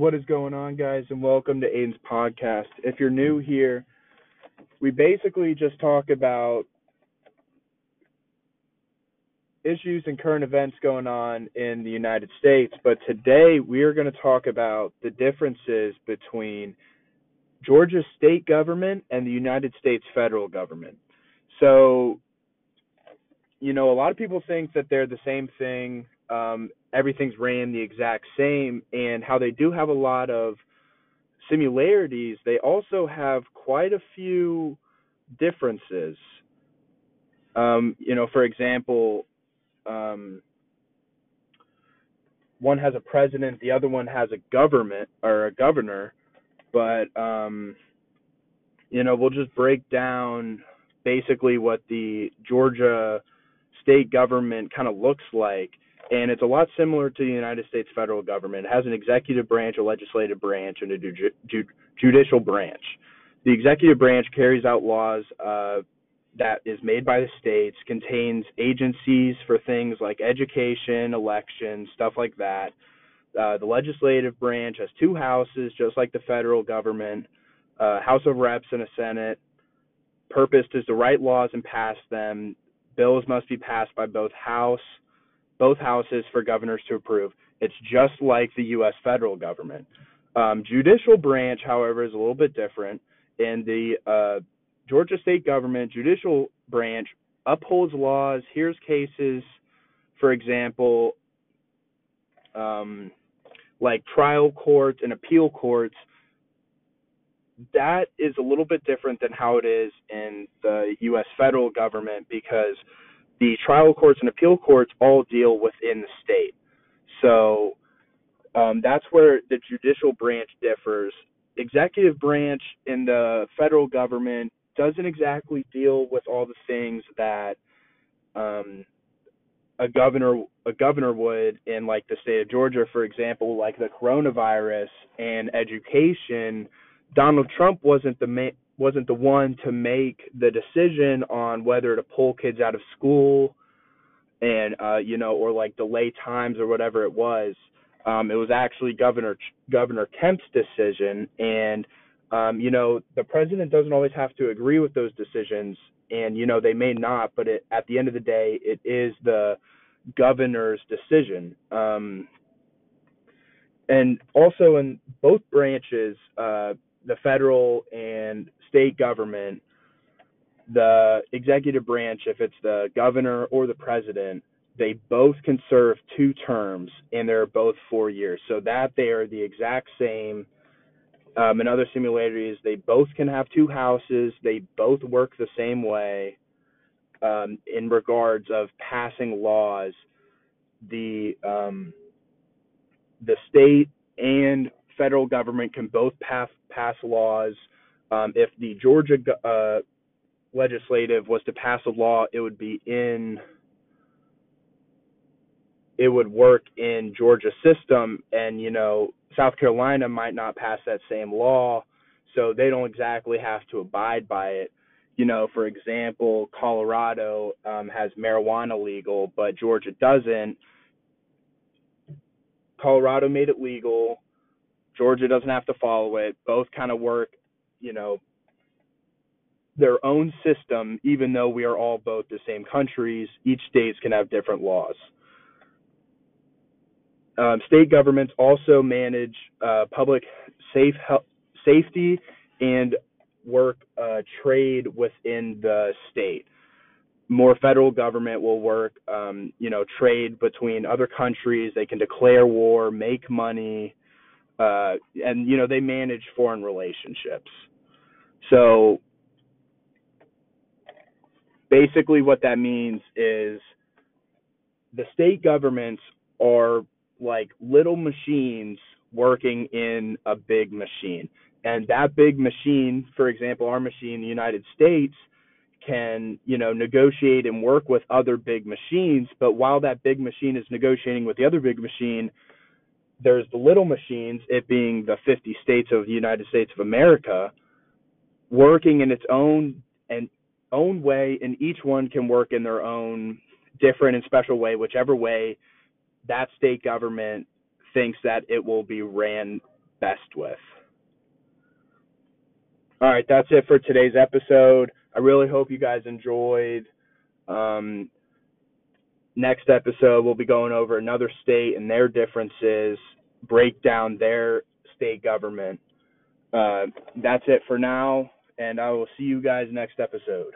What is going on, guys, and welcome to Aiden's podcast. If you're new here, we basically just talk about issues and current events going on in the United States, but today we are going to talk about the differences between Georgia's state government and the United States federal government. So, you know, a lot of people think that they're the same thing. Um, everything's ran the exact same, and how they do have a lot of similarities, they also have quite a few differences. Um, you know, for example, um, one has a president, the other one has a government or a governor, but um, you know, we'll just break down basically what the Georgia state government kind of looks like and it's a lot similar to the United States federal government. It has an executive branch, a legislative branch, and a ju- ju- judicial branch. The executive branch carries out laws uh, that is made by the states, contains agencies for things like education, elections, stuff like that. Uh, the legislative branch has two houses, just like the federal government, uh, House of Reps and a Senate. Purpose is to write laws and pass them. Bills must be passed by both House both houses for governors to approve. It's just like the U.S. federal government. Um, judicial branch, however, is a little bit different. In the uh, Georgia state government, judicial branch upholds laws, hears cases, for example, um, like trial courts and appeal courts. That is a little bit different than how it is in the U.S. federal government because the trial courts and appeal courts all deal within the state. So um, that's where the judicial branch differs. Executive branch in the federal government doesn't exactly deal with all the things that um, a governor a governor would in like the state of Georgia, for example, like the coronavirus and education. Donald Trump wasn't the main wasn't the one to make the decision on whether to pull kids out of school and uh you know or like delay times or whatever it was. Um it was actually governor governor Kemp's decision. And um you know the president doesn't always have to agree with those decisions. And you know they may not but it, at the end of the day it is the governor's decision. Um and also in both branches uh the federal and state government, the executive branch, if it's the governor or the president, they both can serve two terms and they're both four years. So that they are the exact same. Um, another similarity is they both can have two houses. They both work the same way um, in regards of passing laws. The um, the state and federal government can both pass pass laws um, if the Georgia uh, legislative was to pass a law, it would be in it would work in Georgia system, and you know South Carolina might not pass that same law, so they don't exactly have to abide by it. You know, for example, Colorado um, has marijuana legal, but Georgia doesn't. Colorado made it legal. Georgia doesn't have to follow it. Both kind of work you know their own system, even though we are all both the same countries. Each states can have different laws. Um, state governments also manage uh, public safe health, safety and work uh, trade within the state. More federal government will work, um, you know, trade between other countries. They can declare war, make money, uh, and you know they manage foreign relationships. So basically, what that means is the state governments are like little machines working in a big machine. And that big machine, for example, our machine in the United States, can you know negotiate and work with other big machines but while that big machine is negotiating with the other big machine there's the little machines it being the 50 states of the united states of america working in its own and own way, and each one can work in their own different and special way, whichever way that state government thinks that it will be ran best with. All right, that's it for today's episode. I really hope you guys enjoyed. Um, next episode, we'll be going over another state and their differences, break down their state government. Uh, that's it for now, and I will see you guys next episode.